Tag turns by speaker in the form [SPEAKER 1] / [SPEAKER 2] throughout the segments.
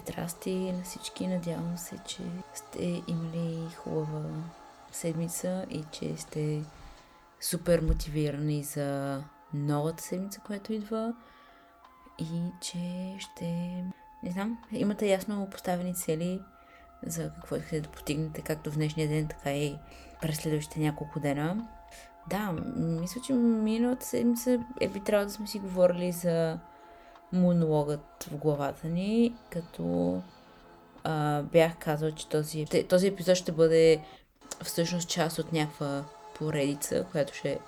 [SPEAKER 1] Здрасти на всички, надявам се, че сте имали хубава седмица и че сте супер мотивирани за новата седмица, която идва и че ще, не знам, имате ясно поставени цели за какво искате да постигнете, както в днешния ден, така и през следващите няколко дена. Да, мисля, че миналата седмица е би трябвало да сме си говорили за монологът в главата ни, като а, бях казал, че този, този епизод ще бъде всъщност част от някаква поредица, която ще е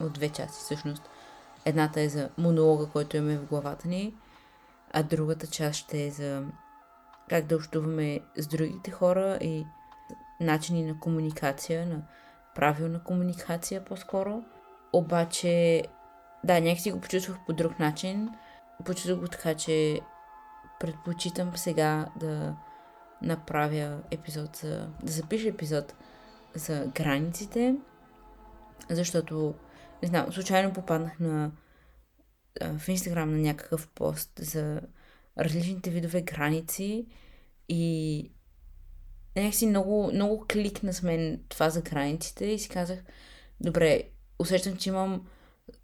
[SPEAKER 1] от две части всъщност. Едната е за монолога, който имаме в главата ни, а другата част ще е за как да общуваме с другите хора и начини на комуникация, на правилна комуникация по-скоро. Обаче, да, някакси го почувствах по друг начин. Почувствах го така, че предпочитам сега да направя епизод за... да запиша епизод за границите, защото, не знам, случайно попаднах на в Инстаграм на някакъв пост за различните видове граници и някакси много, много кликна с мен това за границите и си казах, добре, усещам, че имам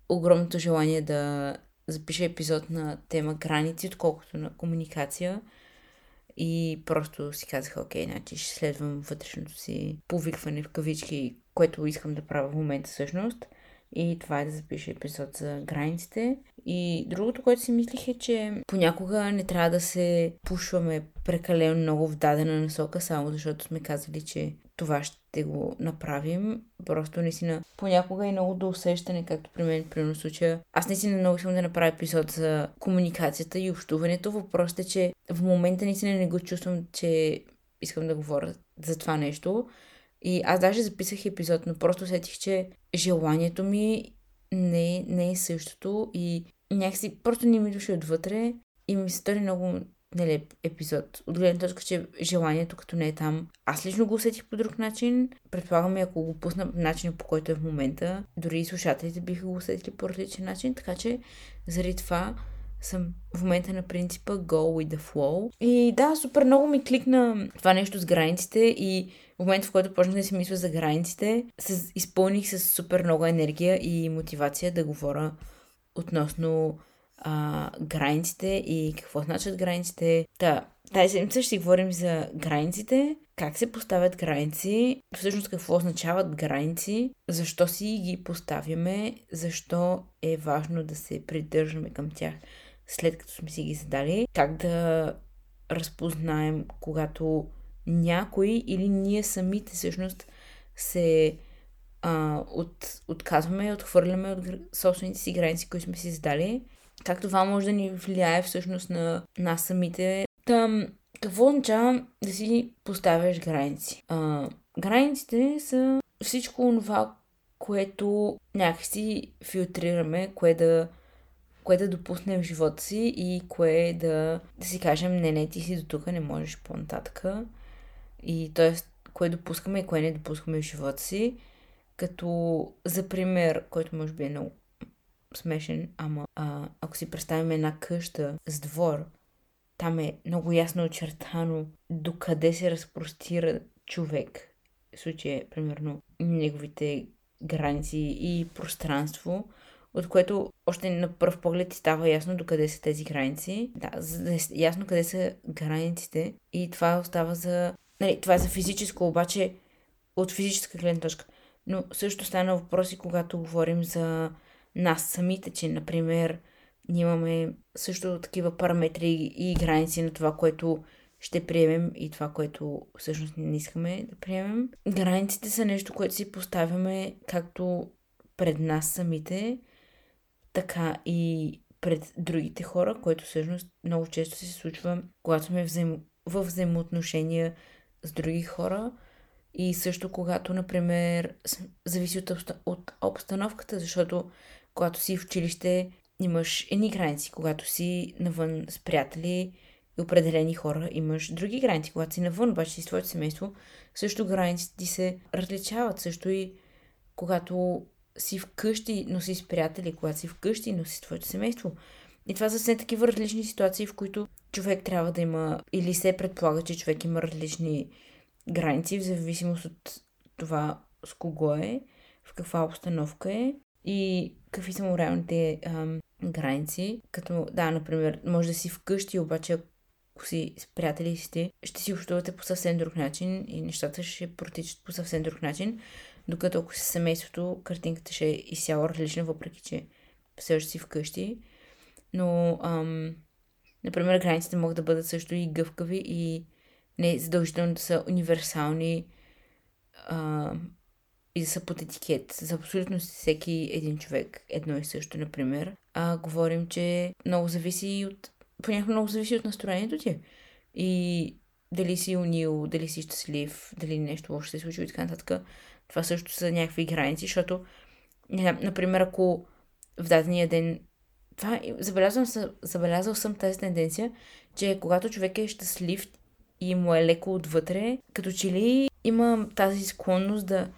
[SPEAKER 1] огромното желание да запиша епизод на тема граници, отколкото на комуникация. И просто си казах, окей, значи ще следвам вътрешното си повикване в кавички, което искам да правя в момента всъщност. И това е да запиша епизод за границите. И другото, което си мислих е, че понякога не трябва да се пушваме прекалено много в дадена насока, само защото сме казали, че това ще го направим. Просто наистина понякога е много до усещане, както при мен, при случая. Аз наистина много искам да направя епизод за комуникацията и общуването. Въпросът е, че в момента наистина не го чувствам, че искам да говоря за това нещо. И аз даже записах епизод, но просто сетих, че желанието ми не, не е същото и някакси просто не ми дошли отвътре и ми се стори много нелеп епизод. От гледна точка, че желанието като не е там. Аз лично го усетих по друг начин. Предполагам ако го пусна начина по който е в момента, дори и слушателите биха го усетили по различен начин, така че заради това съм в момента на принципа go with the flow. И да, супер много ми кликна това нещо с границите и в момента, в който почнах да си мисля за границите, се изпълних с супер много енергия и мотивация да говоря относно а, границите и какво значат границите. Та, тази седмица ще си говорим за границите, как се поставят граници, всъщност какво означават граници, защо си ги поставяме, защо е важно да се придържаме към тях след като сме си ги задали, как да разпознаем, когато някой или ние самите всъщност се а, от, отказваме и отхвърляме от собствените си граници, които сме си задали. Как това може да ни влияе всъщност на нас самите. Там, какво означава да си поставяш граници? А, границите са всичко това, което някакси филтрираме, кое да кое да допуснем в живота си и кое да, да си кажем, не, не, ти си до тук, не можеш по-нататък. И т.е. кое допускаме и кое не допускаме в живота си. Като, за пример, който може би е много смешен, ама а, ако си представим една къща с двор, там е много ясно очертано докъде се разпростира човек. В случая, примерно, неговите граници и пространство от което още на първ поглед ти става ясно докъде са тези граници. Да, за да е ясно къде са границите и това остава за... Нали, това е за физическо, обаче от физическа гледна точка. Но също стана въпроси, когато говорим за нас самите, че, например, имаме също такива параметри и граници на това, което ще приемем и това, което всъщност не искаме да приемем. Границите са нещо, което си поставяме както пред нас самите, така и пред другите хора, което всъщност много често се случва, когато сме взаимо... в взаимоотношения с други хора и също когато, например, зависи от обстановката, защото когато си в училище имаш едни граници, когато си навън с приятели и определени хора имаш други граници, когато си навън, обаче си с твоето семейство, също границите ти се различават, също и когато си вкъщи, но си с приятели, когато си вкъщи, но си с твоето семейство. И това са все такива различни ситуации, в които човек трябва да има, или се предполага, че човек има различни граници, в зависимост от това с кого е, в каква обстановка е. И какви са моралните ам, граници. Като, да, например, може да си вкъщи, обаче ако си с приятели си, ще си общувате по съвсем друг начин и нещата ще протичат по съвсем друг начин, докато ако си семейството, картинката ще е изцяло различна, въпреки че все още си вкъщи. Но, ам, например, границите могат да бъдат също и гъвкави и не задължително да са универсални а, и са под етикет. За абсолютно всеки един човек едно и също, например. А говорим, че много зависи от... Понякога много зависи от настроението ти. И дали си унил, дали си щастлив, дали нещо лошо се случи и така нататък. Това също са някакви граници, защото, например, ако в дадения ден това, забелязвам, забелязал съм тази тенденция, че когато човек е щастлив и му е леко отвътре, като че ли има тази склонност да,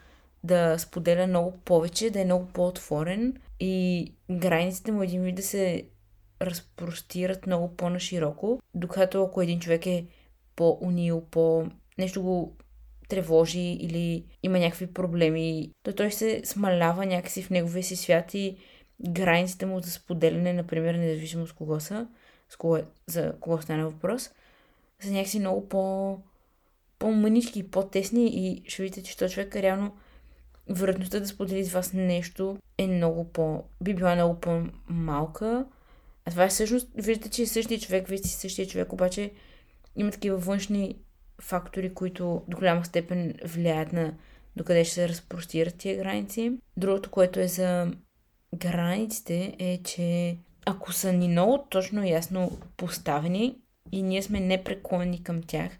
[SPEAKER 1] да споделя много повече, да е много по-отворен и границите му един вид да се разпростират много по-нашироко, докато ако един човек е по-унил, по... нещо го тревожи или има някакви проблеми, то той се смалява някакси в неговия си свят и границите му за споделяне, например, независимо с кого са, с кого, е, за кого стане въпрос, са някакси много по, по-мънички, по-тесни и ще видите, че този човек реално вероятността да сподели с вас нещо е много по... би била много по-малка. А това е всъщност, виждате, че е същия човек, вие сте същия човек, обаче има такива външни фактори, които до голяма степен влияят на докъде ще се разпростират тия граници. Другото, което е за границите е, че ако са ни много точно ясно поставени и ние сме непреклонни към тях,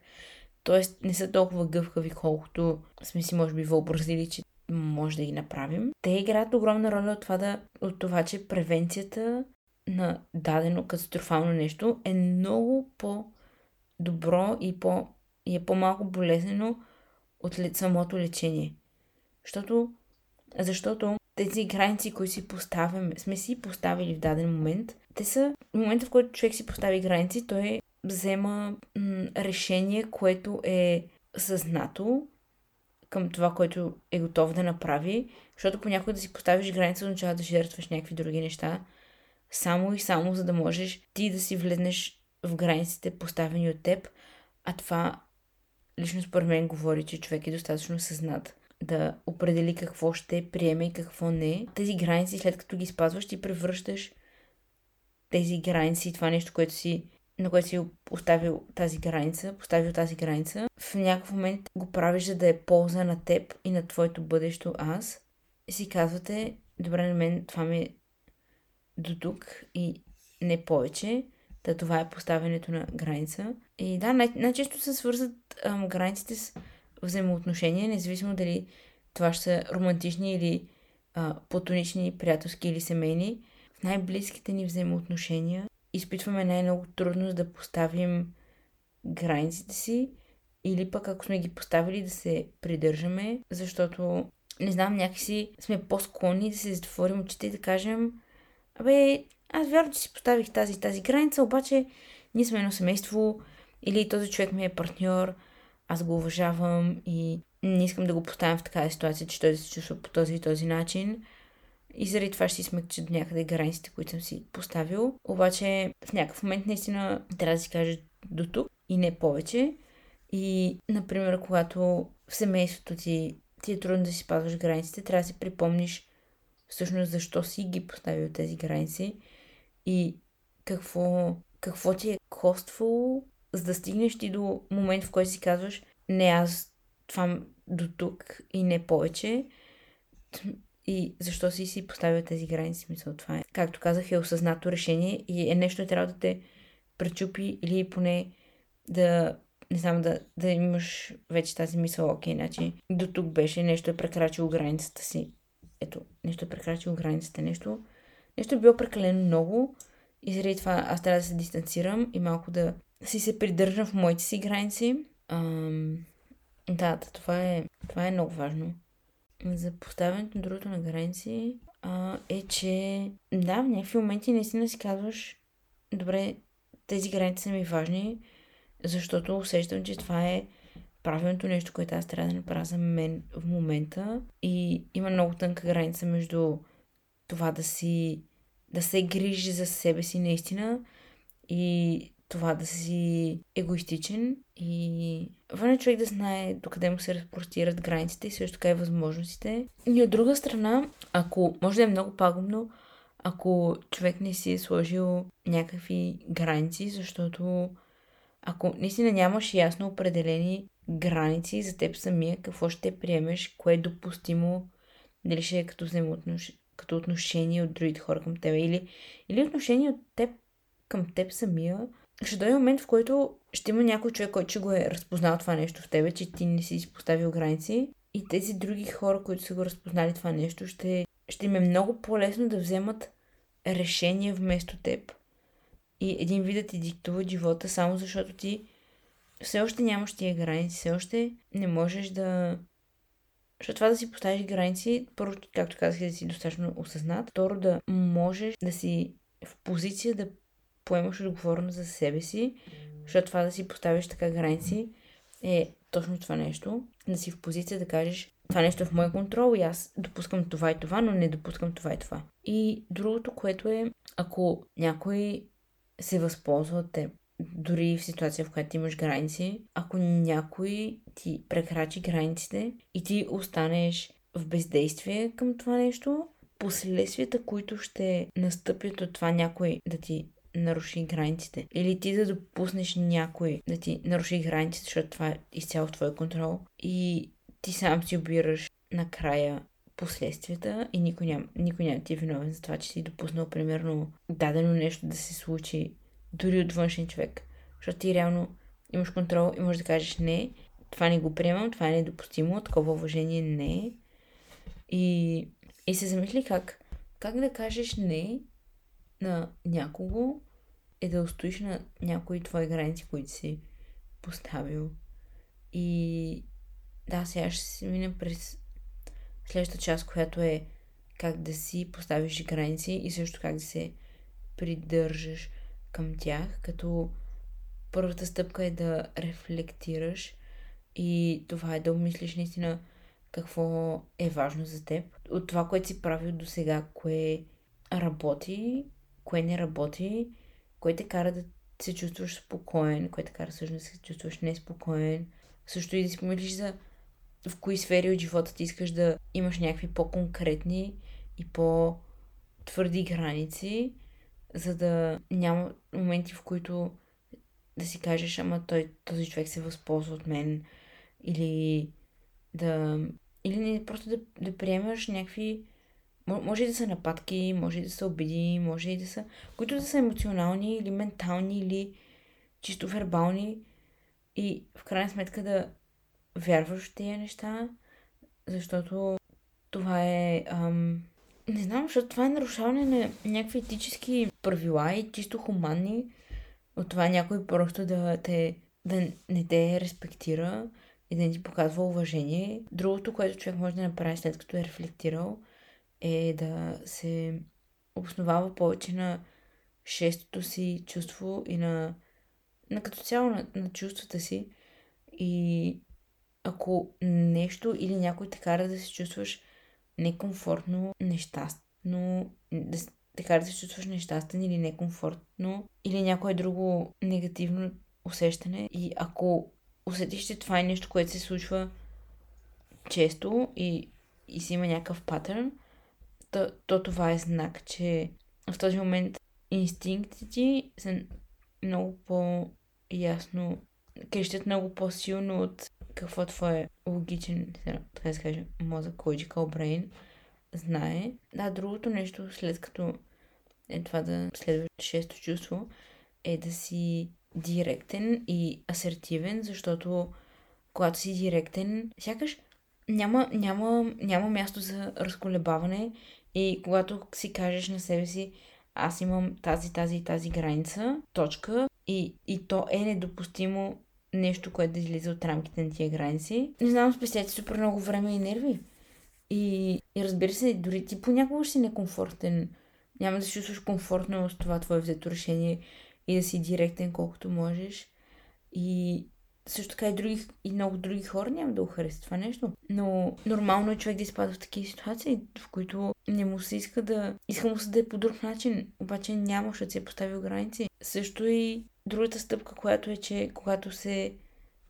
[SPEAKER 1] т.е. не са толкова гъвкави, колкото сме си може би въобразили, че може да ги направим. Те играят огромна роля от това, да, от това че превенцията на дадено катастрофално нещо е много по-добро и, по, и е по-малко болезнено от самото лечение. Защото, защото тези граници, които си поставяме, сме си поставили в даден момент, те са в момента, в който човек си постави граници, той взема м- решение, което е съзнато към това, което е готов да направи, защото понякога да си поставиш граница означава да жертваш някакви други неща, само и само за да можеш ти да си влезнеш в границите поставени от теб, а това лично според мен говори, че човек е достатъчно съзнат да определи какво ще приеме и какво не. Тези граници, след като ги спазваш, ти превръщаш тези граници, това нещо, което си, на което си оставил тази граница, поставил тази граница, в някакъв момент го правиш, за да е полза на теб и на твоето бъдещо аз. И си казвате, добре, на мен това ми е до тук и не повече. Да, това е поставянето на граница. И да, най- най-често се свързват ам, границите с взаимоотношения, независимо дали това ще са романтични или а, платонични, приятелски или семейни. В най-близките ни взаимоотношения изпитваме най-много трудност да поставим границите си или пък ако сме ги поставили да се придържаме, защото не знам, някакси сме по-склонни да се затворим очите и да кажем Абе, аз вярвам, че си поставих тази тази граница, обаче ние сме едно семейство или този човек ми е партньор, аз го уважавам и не искам да го поставям в такава ситуация, че той се чувства по този и този начин. И заради това ще си смъкча до някъде границите, които съм си поставил. Обаче в някакъв момент наистина трябва да си кажа до тук и не повече. И, например, когато в семейството ти ти е трудно да си спазваш границите, трябва да си припомниш всъщност защо си ги поставил тези граници и какво, какво ти е коствало за да стигнеш ти до момент, в който си казваш, не аз това до тук и не повече. И защо си си поставил тези граници? Мисъл, това е. Както казах, е осъзнато решение и е нещо, което трябва да те пречупи или поне да, не знам, да, да имаш вече тази мисъл, окей, значи до тук беше, нещо е прекрачило границата си. Ето, нещо е прекрачило границата, нещо, нещо е било прекалено много и заради това аз трябва да се дистанцирам и малко да си се придържам в моите си граници. Ам, да, това е, това е много важно. За поставянето на другото на граници а, е, че да, в някакви моменти наистина си казваш добре, тези граници са ми важни, защото усещам, че това е правилното нещо, което аз трябва да направя за мен в момента. И има много тънка граница между това да си да се грижи за себе си наистина и това да си егоистичен и важно е човек да знае докъде му се разпростират границите и също така и възможностите. И от друга страна, ако може да е много пагубно, ако човек не си е сложил някакви граници, защото ако наистина нямаш ясно определени граници за теб самия, какво ще приемеш, кое е допустимо, дали ще е като взаимоотношение, като отношение от другите хора към теб или, или отношение от теб към теб самия, ще дойде момент, в който ще има някой човек, който ще го е разпознал това нещо в тебе, че ти не си изпоставил граници. И тези други хора, които са го разпознали това нещо, ще, ще им е много по-лесно да вземат решение вместо теб. И един вид да ти диктува живота, само защото ти все още нямаш тия граници, все още не можеш да... Защото това да си поставиш граници, първо, както казах, да си достатъчно осъзнат, второ да можеш да си в позиция да поемаш отговорност за себе си, защото това да си поставиш така граници е точно това нещо. Да си в позиция да кажеш това нещо е в моя контрол и аз допускам това и това, но не допускам това и това. И другото, което е, ако някой се възползва от теб, дори в ситуация, в която имаш граници, ако някой ти прекрачи границите и ти останеш в бездействие към това нещо, последствията, които ще настъпят от това някой да ти наруши границите. Или ти да допуснеш някой да ти наруши границите, защото това е изцяло твой контрол. И ти сам си обираш накрая последствията и никой няма, никой няма ти е виновен за това, че си допуснал примерно дадено нещо да се случи дори от външен човек. Защото ти реално имаш контрол и можеш да кажеш не, това не го приемам, това е недопустимо, такова уважение не е. И, и се замисли как, как да кажеш не на някого е да устоиш на някои твои граници, които си поставил. И да, сега ще се минем през следващата част, която е как да си поставиш граници и също как да се придържаш към тях, като първата стъпка е да рефлектираш и това е да умислиш наистина какво е важно за теб. От това, което си правил до сега, кое работи, кое не работи, кое те кара да се чувстваш спокоен, кое те кара също да се чувстваш неспокоен. Също и да си помислиш за в кои сфери от живота ти искаш да имаш някакви по-конкретни и по-твърди граници, за да няма моменти, в които да си кажеш, ама той, този човек се възползва от мен. Или да... Или просто да, да приемаш някакви... Може и да са нападки, може и да са обиди, може и да са... Които да са емоционални или ментални, или чисто вербални. И в крайна сметка да вярваш в тези неща, защото това е... Ам... Не знам, защото това е нарушаване на някакви етически правила и чисто хуманни от това някой просто да, те, да не те респектира и да не ти показва уважение. Другото, което човек може да направи след като е рефлектирал, е да се обосновава повече на шестото си чувство и на, на като цяло на, на чувствата си. И ако нещо или някой те кара да се чувстваш некомфортно, нещастно, да, така да се чувстваш нещастен или некомфортно, или някое друго негативно усещане. И ако усетиш, че това е нещо, което се случва често и, и си има някакъв патърн, то, то това е знак, че в този момент инстинктите ти са много по-ясно, крещят много по-силно от какво е твой логичен, така да се каже, мозък, logical brain знае. Да, другото нещо, след като е това да следваш шесто чувство, е да си директен и асертивен, защото когато си директен, сякаш няма, няма, няма място за разколебаване и когато си кажеш на себе си, аз имам тази, тази и тази граница, точка, и, и то е недопустимо нещо, което да излиза от рамките на тия граници. Не знам, спестете супер много време и нерви. И, и разбира се, дори ти понякога ще си некомфортен няма да се чувстваш комфортно с това твое взето решение и да си директен колкото можеш. И също така и, други, и много други хора няма да харесат това нещо. Но нормално е човек да изпада в такива ситуации, в които не му се иска да... Иска му се да е по друг начин, обаче няма, защото си е поставил граници. Също и другата стъпка, която е, че когато се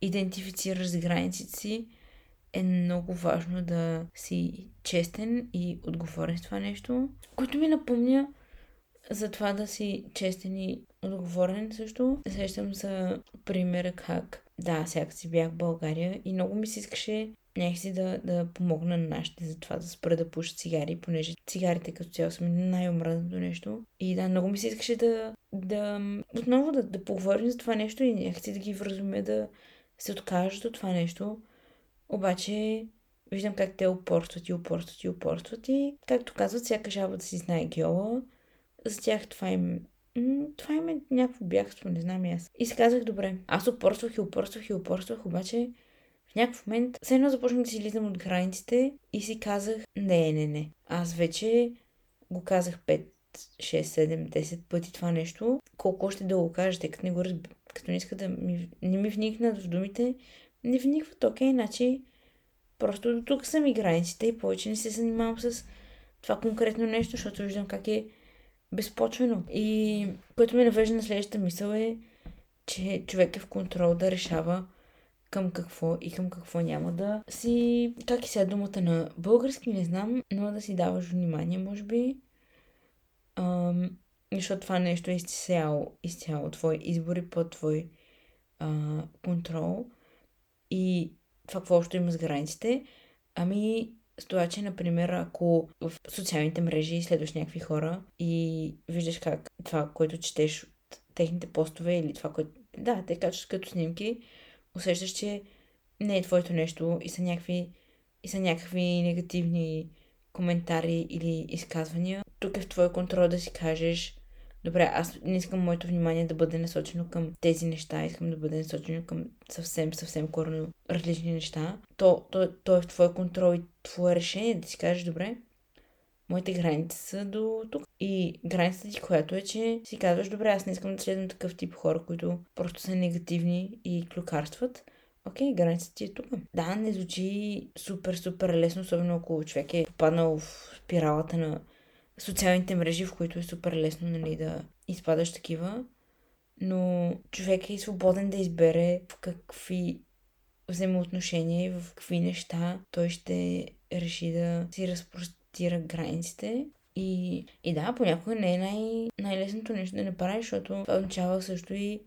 [SPEAKER 1] идентифицираш с границите си, е много важно да си честен и отговорен с това нещо, което ми напомня за това да си честен и отговорен също. Сещам за примера как да, сега си бях в България и много ми се искаше някакси да, да помогна на нашите за това да спра да пушат цигари, понеже цигарите като цяло са ми най-омразното нещо. И да, много ми се искаше да, да отново да, да поговорим за това нещо и някакси да ги вразумя да се откажат от това нещо. Обаче виждам как те упорстват и упорстват и упорстват и както казват, всяка жаба да си знае геола. За тях това им това им е някакво бягство, не знам и аз. И си казах, добре, аз упорствах и упорствах и упорствах, обаче в някакъв момент все едно започнах да си излизам от границите и си казах, не, не, не. Аз вече го казах 5, 6, 7, 10 пъти това нещо. Колко още да го кажете, като не го разб... като не иска да ми... не ми вникнат в думите, не вникват, окей, значи просто до тук са ми границите и повече не се занимавам с това конкретно нещо, защото виждам как е безпочвено. И което ме навежда на следващата мисъл е, че човек е в контрол да решава към какво и към какво няма да си... Как и сега думата на български, не знам, но да си даваш внимание, може би. Ам, защото това нещо е изцяло, изцяло твой избор и под твой а, контрол. И това какво още има с границите. Ами, с това, че, например, ако в социалните мрежи следваш някакви хора и виждаш как това, което четеш от техните постове или това, което... Да, те качват като снимки, усещаш, че не е твоето нещо и са някакви, и са някакви негативни коментари или изказвания. Тук е в твой контрол да си кажеш добре, аз не искам моето внимание да бъде насочено към тези неща, искам да бъде насочено към съвсем, съвсем корено различни неща, то, то, то е в твой контрол и твое решение да си кажеш, добре, моите граници са до тук. И границата ти, която е, че си казваш, добре, аз не искам да следвам такъв тип хора, които просто са негативни и клюкарстват. Окей, границата ти е тук. Да, не звучи супер, супер лесно, особено ако човек е попаднал в спиралата на социалните мрежи, в които е супер лесно нали, да изпадаш такива. Но човек е свободен да избере в какви взаимоотношения и в какви неща той ще реши да си разпростира границите. И, и да, понякога не е най- най-лесното нещо да не правиш, защото това означава също и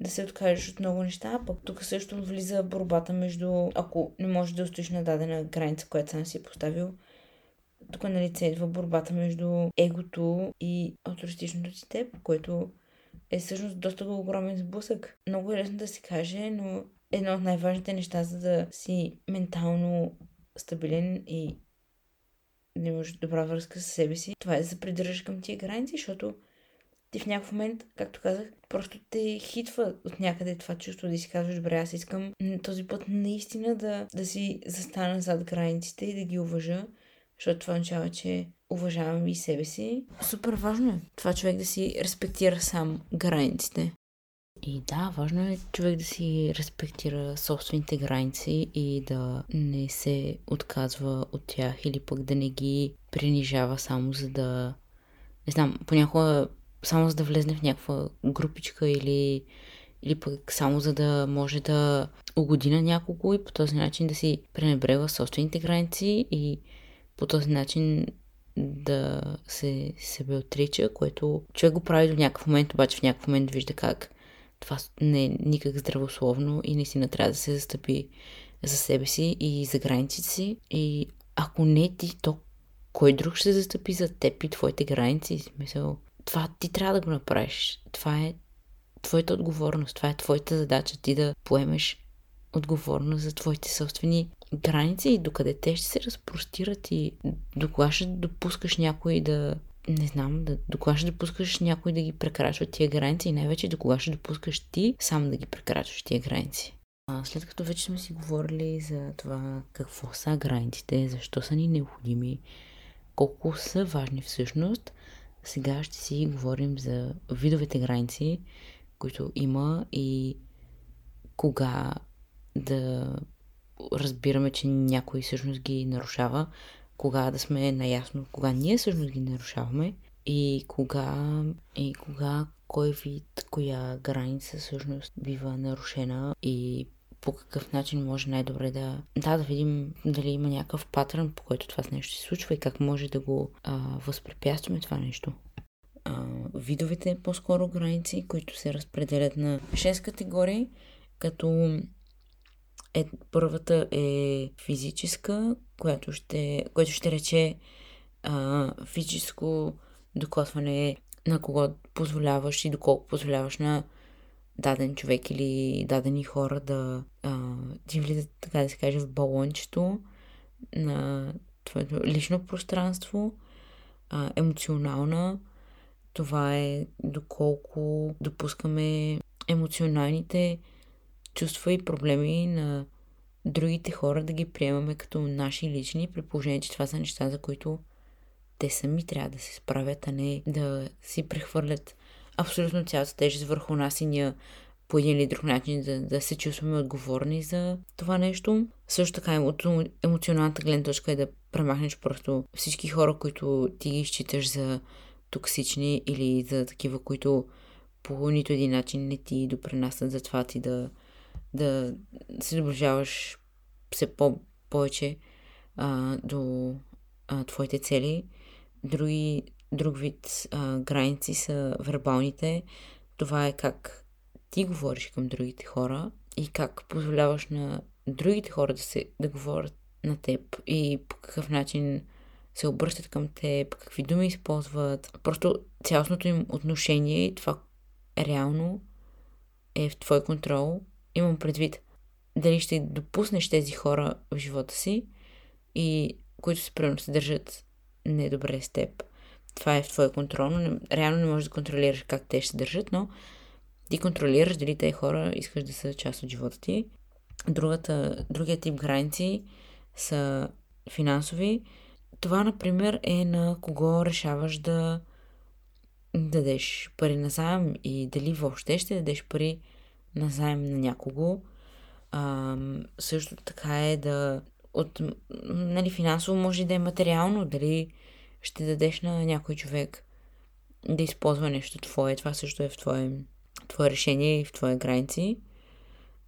[SPEAKER 1] да се откажеш от много неща. Пък тук също влиза борбата между, ако не можеш да устоиш на дадена граница, която сам си е поставил, тук на лице идва борбата между егото и автористичното си теб, което е всъщност доста огромен сблъсък. Много е лесно да се каже, но едно от най-важните неща, за да си ментално стабилен и да имаш добра връзка с себе си, това е да се придържаш към тия граници, защото ти в някакъв момент, както казах, просто те хитва от някъде това чувство да си казваш, добре, аз искам този път наистина да, да си застана зад границите и да ги уважа, защото това означава, че уважавам и себе си. Супер важно е това човек да си респектира сам границите. И да, важно е човек да си респектира собствените граници и да не се отказва от тях или пък да не ги принижава само за да... Не знам, понякога само за да влезне в някаква групичка или, или пък само за да може да угоди на няколко и по този начин да си пренебрегва собствените граници и по този начин да се себе отрича, което човек го прави до някакъв момент, обаче в някакъв момент вижда как това не е никак здравословно и наистина трябва да се застъпи за себе си и за границите си. И ако не ти, то кой друг ще застъпи за теб и твоите граници? Смисъл, това ти трябва да го направиш. Това е твоята отговорност, това е твоята задача ти да поемеш отговорност за твоите собствени граници и докъде те ще се разпростират и до кога ще допускаш някой да не знам, да, до кога ще допускаш някой да ги прекрачва тия граници и най-вече до кога ще допускаш ти сам да ги прекрачваш тия граници. А, след като вече сме си говорили за това какво са границите, защо са ни необходими, колко са важни всъщност, Сега ще си говорим за видовете граници, които има и кога да разбираме, че някой всъщност ги нарушава, кога да сме наясно, кога ние всъщност ги нарушаваме и кога, и кога кой вид, коя граница всъщност бива нарушена и по какъв начин може най-добре да, да, да видим дали има някакъв патърн, по който това нещо се случва и как може да го а, възпрепятстваме това нещо. А, видовете по-скоро граници, които се разпределят на 6 категории, като е, първата е физическа, която ще, което ще рече а, физическо докосване на кого позволяваш и доколко позволяваш на даден човек или дадени хора да ти влизат, така да се каже, в балончето на твоето лично пространство, а, емоционална. Това е доколко допускаме емоционалните чувства и проблеми на другите хора да ги приемаме като наши лични, при положение, че това са неща, за които те сами трябва да се справят, а не да си прехвърлят абсолютно цялата тежест върху нас и ние по един или друг начин да, да се чувстваме отговорни за това нещо. Също така емоционалната гледна точка е да премахнеш просто всички хора, които ти ги считаш за токсични или за такива, които по нито един начин не ти допринасят за това ти да, да се доближаваш все по- повече а, до а, твоите цели. Други, друг вид а, граници са вербалните. Това е как ти говориш към другите хора и как позволяваш на другите хора да, се, да говорят на теб и по какъв начин се обръщат към теб, какви думи използват. Просто цялостното им отношение и това реално е в твой контрол. Имам предвид дали ще допуснеш тези хора в живота си и които се примерно се държат недобре с теб. Това е в твой контрол, но не, реално не можеш да контролираш как те ще се държат, но ти контролираш дали тези хора искаш да са част от живота ти. Другата, другия тип граници са финансови. Това, например, е на кого решаваш да дадеш пари на заем и дали въобще ще дадеш пари на заем на някого. А, също така е да от, нали, финансово може да е материално, дали ще дадеш на някой човек да използва нещо твое. Това също е в твое, твое решение и в твои граници.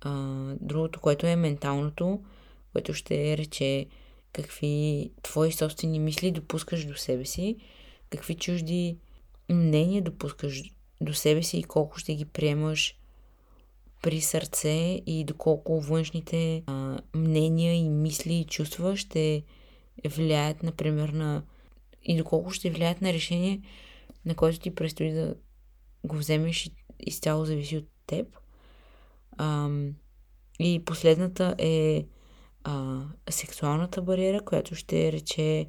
[SPEAKER 1] А, другото, което е менталното, което ще рече какви твои собствени мисли допускаш до себе си, какви чужди мнения допускаш до себе си и колко ще ги приемаш при сърце и доколко външните а, мнения и мисли и чувства ще влияят, например, на и доколко ще влияят на решение, на което ти предстои да го вземеш и изцяло зависи от теб. А, и последната е а, сексуалната бариера, която ще рече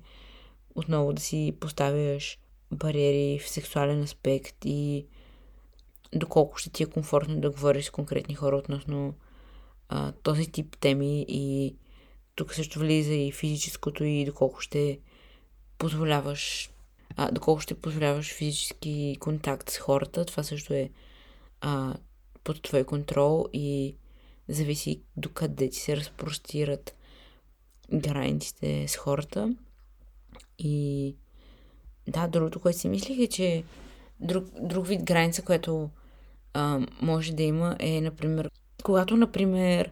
[SPEAKER 1] отново да си поставяш бариери в сексуален аспект и доколко ще ти е комфортно да говориш с конкретни хора относно а, този тип теми и тук също влиза и физическото и доколко ще позволяваш а, доколко ще позволяваш физически контакт с хората. Това също е а, под твой контрол и зависи докъде ти се разпростират границите с хората. И да, другото, което си мислих е, че друг, друг вид граница, което а, може да има е, например, когато, например,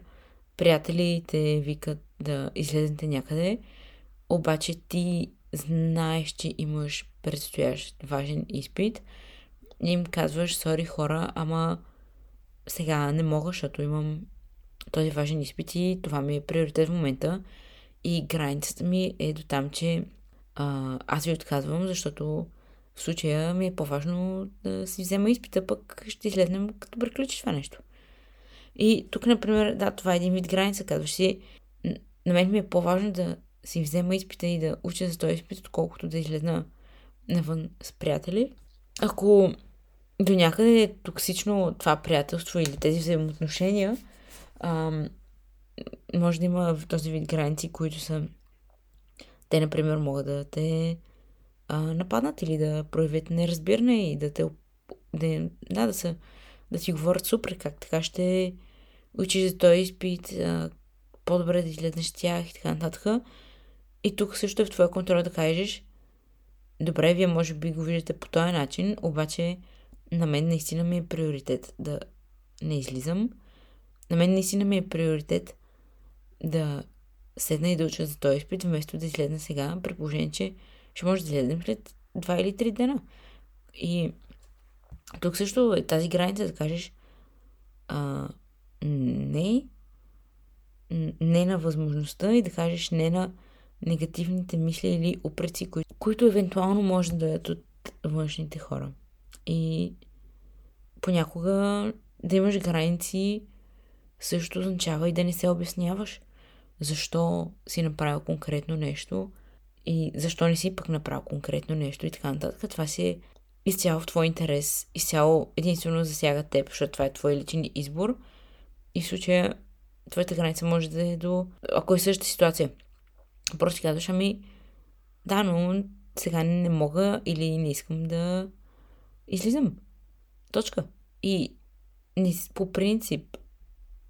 [SPEAKER 1] приятели те викат да излезете някъде, обаче ти знаеш, че имаш предстоящ важен изпит и им казваш, сори хора, ама сега не мога, защото имам този важен изпит и това ми е приоритет в момента и границата ми е до там, че а, аз ви отказвам, защото в случая ми е по-важно да си взема изпита, пък ще излезнем като приключи това нещо. И тук, например, да, това е един вид граница, казваш си, на мен ми е по-важно да си взема изпита и да уча за този изпит, отколкото да излезна навън с приятели. Ако до някъде е токсично това приятелство или тези взаимоотношения, ам, може да има в този вид граници, които са те, например, могат да те а, нападнат или да проявят неразбиране и да те да, да, да, са, да ти говорят супер, как така ще учиш за този изпит, а, по-добре да изгледнеш тях и така нататък. И тук също е в твоя контрол да кажеш, добре, вие може би го виждате по този начин, обаче на мен наистина ми е приоритет да не излизам. На мен наистина ми е приоритет да седна и да уча за този изпит, вместо да изгледна сега, при положение, че ще може да изгледам след два или три дена. И тук също е тази граница да кажеш а, не, не на възможността и да кажеш не на негативните мисли или упреци, кои, които евентуално може да дадат от външните хора. И понякога да имаш граници също означава и да не се обясняваш защо си направил конкретно нещо и защо не си пък направил конкретно нещо и така нататък. Това си е изцяло в твой интерес, изцяло единствено засяга теб, защото това е твой личен избор. И в случая твоята граница може да е до... Ако е същата ситуация, просто казваш, ами да, но сега не мога или не искам да излизам. Точка. И по принцип,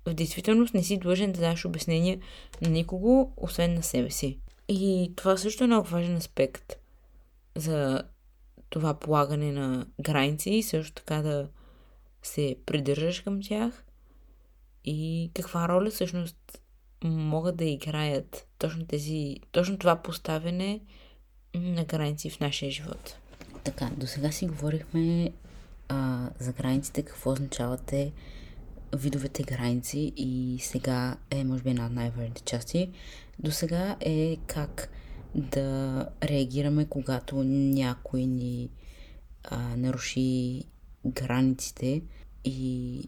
[SPEAKER 1] в действителност не си длъжен да даш обяснение на никого, освен на себе си. И това също е много важен аспект за това полагане на граници и също така да се придържаш към тях и каква роля всъщност могат да играят точно тези, точно това поставяне на граници в нашия живот. Така, до сега си говорихме а, за границите, какво означават те, видовете граници и сега е, може би, една от най-важните части. До сега е как да реагираме, когато някой ни а, наруши границите и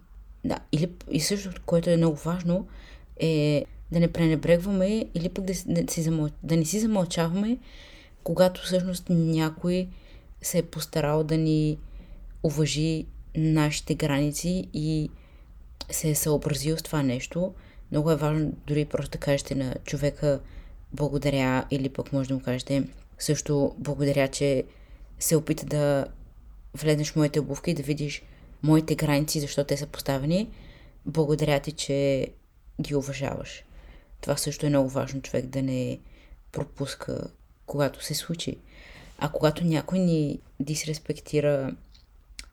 [SPEAKER 1] да, или и също, което е много важно, е да не пренебрегваме или пък да, си да не си замълчаваме, когато всъщност някой се е постарал да ни уважи нашите граници и се е съобразил с това нещо. Много е важно дори просто да кажете на човека благодаря или пък може да му кажете също благодаря, че се опита да влезеш в моите обувки и да видиш моите граници, защо те са поставени. Благодаря ти, че ги уважаваш. Това също е много важно човек да не пропуска, когато се случи. А когато някой ни дисреспектира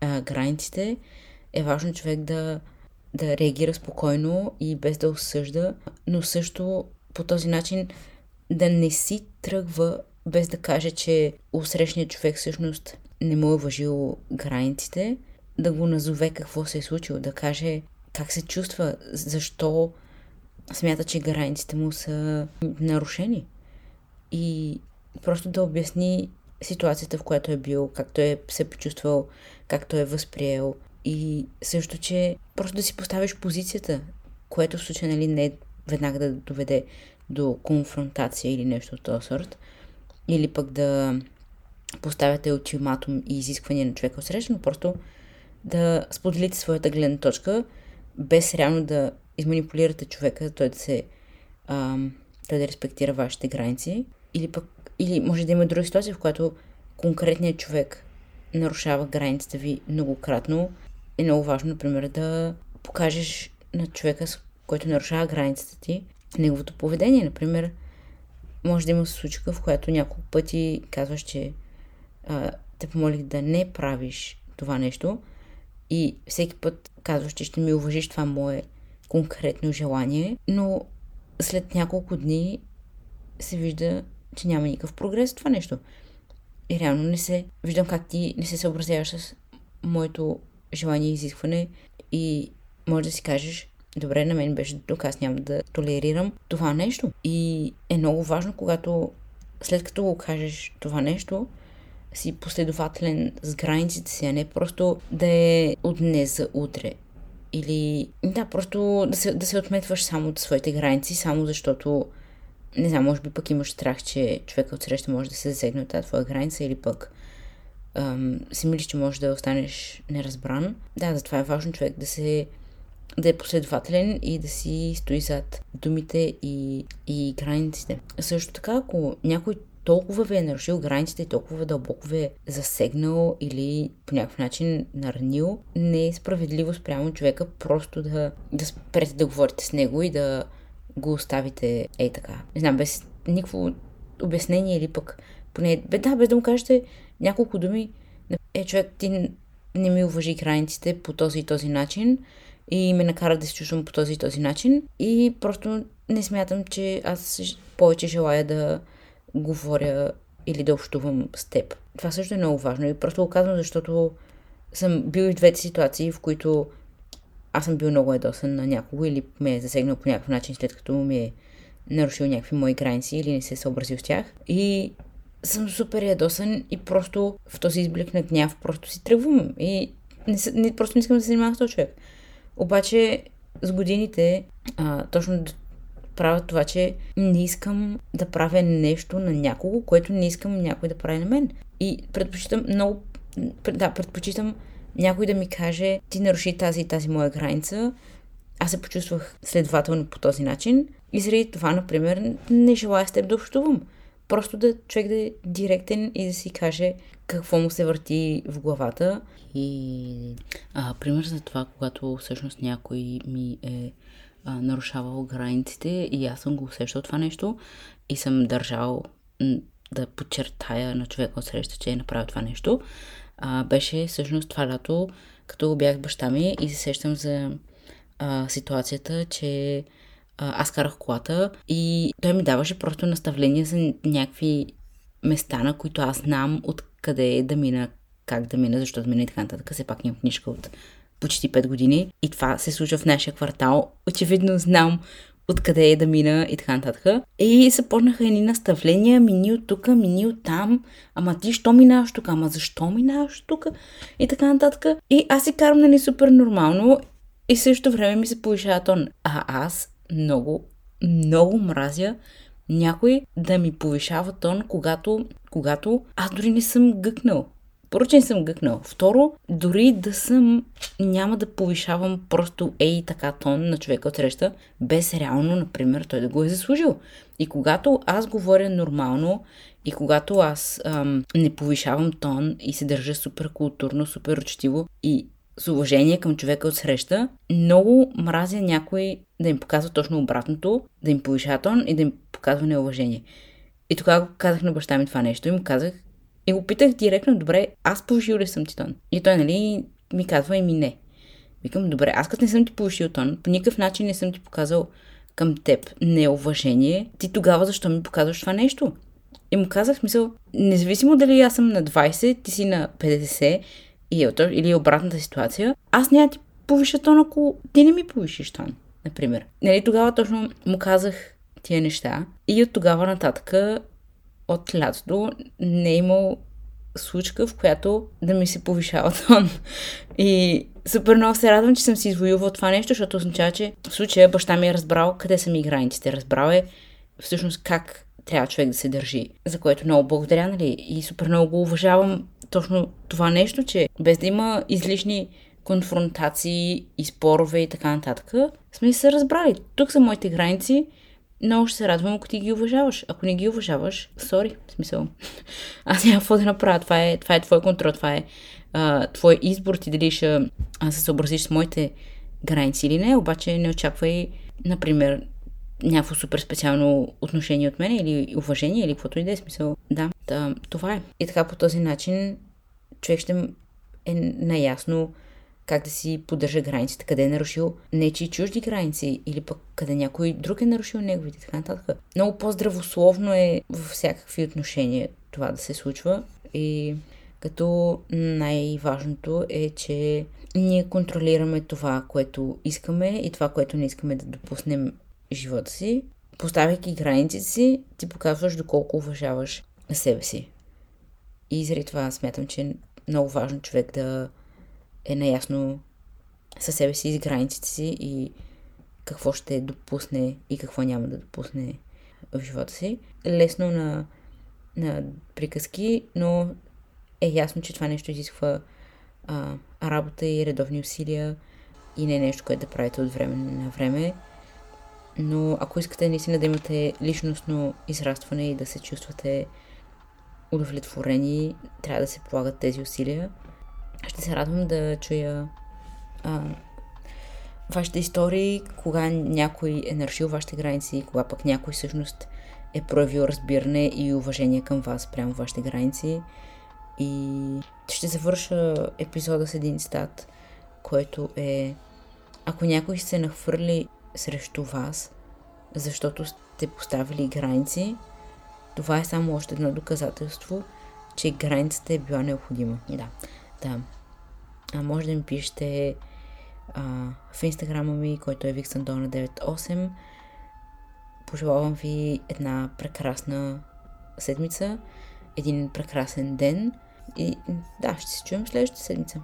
[SPEAKER 1] а, границите, е важно човек да, да реагира спокойно и без да осъжда, но също по този начин да не си тръгва без да каже, че усрещният човек всъщност не му е уважил границите, да го назове какво се е случило, да каже как се чувства, защо смята, че границите му са нарушени. И просто да обясни ситуацията, в която е бил, как той е се почувствал, как той е възприел. И също, че просто да си поставиш позицията, което в случай нали, не е веднага да доведе до конфронтация или нещо от този сорт. Или пък да поставяте ултиматум и изисквания на човека от среща, но просто да споделите своята гледна точка, без реално да изманипулирате човека, той да се ам, той да респектира вашите граници. Или пък, или може да има друга ситуация, в която конкретният човек нарушава границите ви многократно. Е много важно, например, да покажеш на човека, който нарушава границата ти, неговото поведение. Например, може да има случка, в която няколко пъти казваш, че а, те помолих да не правиш това нещо и всеки път казваш, че ще ми уважиш това мое конкретно желание, но след няколко дни се вижда, че няма никакъв прогрес в това нещо. И реално не се виждам как ти не се съобразяваш с моето желание и изискване и може да си кажеш, добре, на мен беше тук, аз няма да толерирам това нещо. И е много важно, когато след като го кажеш това нещо, си последователен с границите си, а не просто да е от днес за утре. Или, да, просто да се, да се отметваш само от своите граници, само защото, не знам, може би пък имаш страх, че човека от среща може да се засегне от тази твоя граница или пък ам, си мислиш, че може да останеш неразбран. Да, затова е важно човек да се да е последователен и да си стои зад думите и, и границите. Също така, ако някой толкова ви е нарушил границите и толкова дълбоко ви е засегнал или по някакъв начин наранил, не е справедливо спрямо човека просто да, да спрете да говорите с него и да го оставите ей така. Не знам, без никакво обяснение или пък поне, бе, да, без да му кажете няколко думи, е, човек, ти не ми уважи границите по този и този начин и ме накара да се чувствам по този и този начин и просто не смятам, че аз повече желая да говоря или да общувам с теб. Това също е много важно и просто го казвам, защото съм бил и в двете ситуации, в които аз съм бил много едосен на някого или ме е засегнал по някакъв начин, след като ми е нарушил някакви мои граници или не се е съобразил с тях. И съм супер ядосен и просто в този изблик на гняв просто си тръгвам и не, не, просто не искам да се занимавам с този човек. Обаче с годините а, точно правя това, че не искам да правя нещо на някого, което не искам някой да прави на мен. И предпочитам много... Да, предпочитам някой да ми каже, ти наруши тази и тази моя граница, аз се почувствах следователно по този начин и заради това, например, не желая с теб да общувам. Просто да човек да е директен и да си каже какво му се върти в главата.
[SPEAKER 2] И а, пример за това, когато всъщност някой ми е а, нарушавал границите и аз съм го усещал това нещо и съм държал да подчертая на човека от среща, че е направил това нещо, а, беше всъщност това лято, като бях баща ми и се сещам за а, ситуацията, че аз карах колата и той ми даваше просто наставления за някакви места, на които аз знам откъде е да мина, как да мина, защо да мина и така нататък. Все пак имам книжка от почти 5 години и това се случва в нашия квартал. Очевидно знам откъде е да мина и така нататък. И започнаха едни наставления, мини от тук, мини от там, ама ти що минаваш тук, ама защо минаваш тук и така нататък. И аз си карам нали супер нормално и също време ми се повишава тон. А аз много, много мразя някой да ми повишава тон, когато, когато аз дори не съм гъкнал. Първо, че не съм гъкнал. Второ, дори да съм, няма да повишавам просто ей така тон на човека от среща, без реално, например, той да го е заслужил. И когато аз говоря нормално и когато аз ам, не повишавам тон и се държа супер културно, супер учтиво и с уважение към човека от среща, много мразя някой да им показва точно обратното, да им повишава тон и да им показва неуважение. И тогава казах на баща ми това нещо и му казах, и го питах директно, добре, аз повишил ли съм ти тон? И той, нали, ми казва, ми не. Викам, добре, аз като не съм ти повишил тон, по никакъв начин не съм ти показал към теб неуважение, ти тогава защо ми показваш това нещо? И му казах, смисъл, независимо дали аз съм на 20, ти си на 50 и, или е обратната ситуация, аз няма ти повиша тон, ако ти не ми повишиш тон, например. Нали, тогава точно му казах тия неща и от тогава нататък от лятото не е имал случка, в която да ми се повишава тон. И супер много се радвам, че съм си извоювал това нещо, защото означава, че в случая баща ми е разбрал къде са ми границите. Разбрал е всъщност как трябва човек да се държи, за което много благодаря, нали? И супер много го уважавам точно това нещо, че без да има излишни конфронтации и спорове и така нататък, сме се разбрали. Тук са моите граници, много ще се радвам, ако ти ги уважаваш. Ако не ги уважаваш, сори, смисъл. Аз няма какво да направя. Това е, това е твой контрол, това е а, твой избор ти дали ще а, се съобразиш с моите граници или не, обаче не очаквай, например, някакво супер специално отношение от мен или уважение или каквото и да е смисъл. Да, да, това е. И така по този начин човек ще е наясно как да си поддържа границите, къде е нарушил нечи чужди граници или пък къде някой друг е нарушил неговите, така нататък. Много по-здравословно е във всякакви отношения това да се случва и като най-важното е, че ние контролираме това, което искаме и това, което не искаме да допуснем живота си. Поставяйки границите си, ти показваш доколко уважаваш себе си. И заради това смятам, че е много важно човек да е наясно със себе си с границите си и какво ще допусне и какво няма да допусне в живота си. Лесно на, на приказки, но е ясно, че това нещо изисква а, работа и редовни усилия и не е нещо, което да правите от време на време. Но ако искате наистина да имате личностно израстване и да се чувствате
[SPEAKER 1] удовлетворени, трябва да се полагат тези усилия. Ще се радвам да чуя а, вашите истории, кога някой е нарушил вашите граници, кога пък някой всъщност е проявил разбиране и уважение към вас прямо вашите граници. И ще завърша епизода с един стат, който е ако някой се нахвърли срещу вас, защото сте поставили граници, това е само още едно доказателство, че границата е била необходима. Да, да. А може да ми пишете а, в инстаграма ми, който е vixandona98. Пожелавам ви една прекрасна седмица, един прекрасен ден и да, ще се чуем следващата седмица.